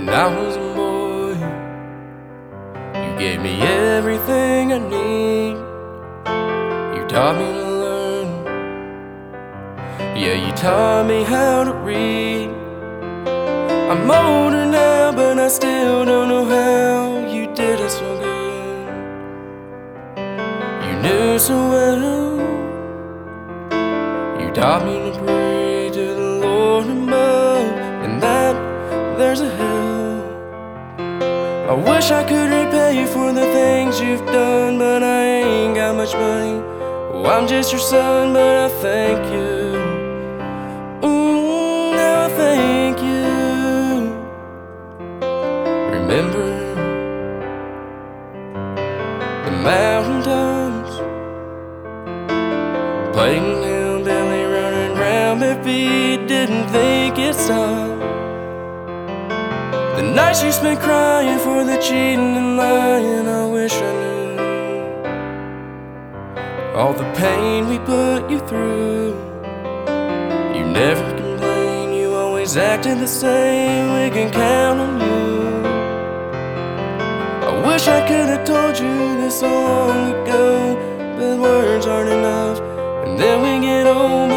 when I was a boy. You gave me everything I need. You taught me to learn. Yeah, you taught me how to read. I'm older now, but I still don't know how you did it so good. You knew so well. You taught me to pray there's a hell. I wish I could repay you for the things you've done, but I ain't got much money. Oh, I'm just your son, but I thank you. Now I thank you. Remember the mountaintops, playing hillbilly, running round bare feet, didn't think it stopped. The nights you spent crying for the cheating and lying, I wish I knew all the pain we put you through. You never complained, you always acted the same. We can count on you. I wish I could have told you this so long ago, but words aren't enough. And then we get old,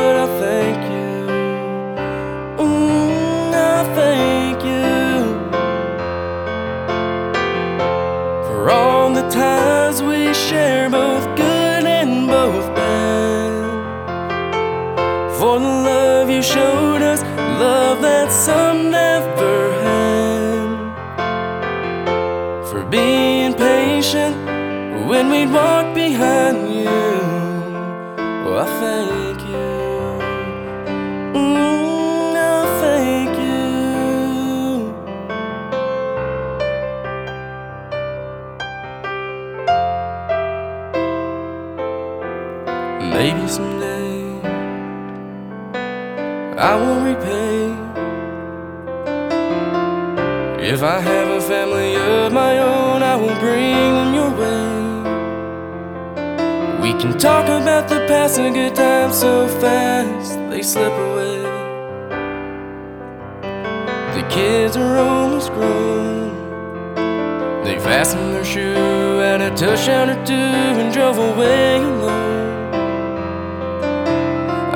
we share, both good and both bad. For the love you showed us, love that some never had. For being patient when we'd walk behind you. Well, I thank Maybe someday I will repay. If I have a family of my own, I will bring them your way. We can talk about the past and good times so fast they slip away. The kids are almost grown. They fastened their shoe at a touchdown or two and drove away alone.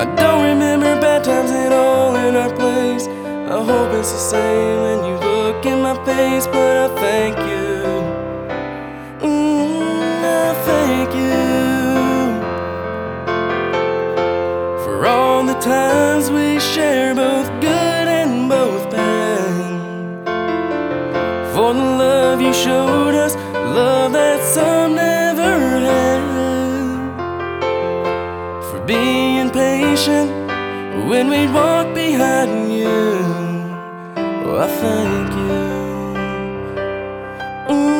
I don't remember bad times at all in our place. I hope it's the same when you look in my face, but I thank you. Mm, I thank you for all the times we share, both good and both bad. For the love you showed us, love that some never had for being patient when we'd walk behind you. Oh, I thank you. Mm,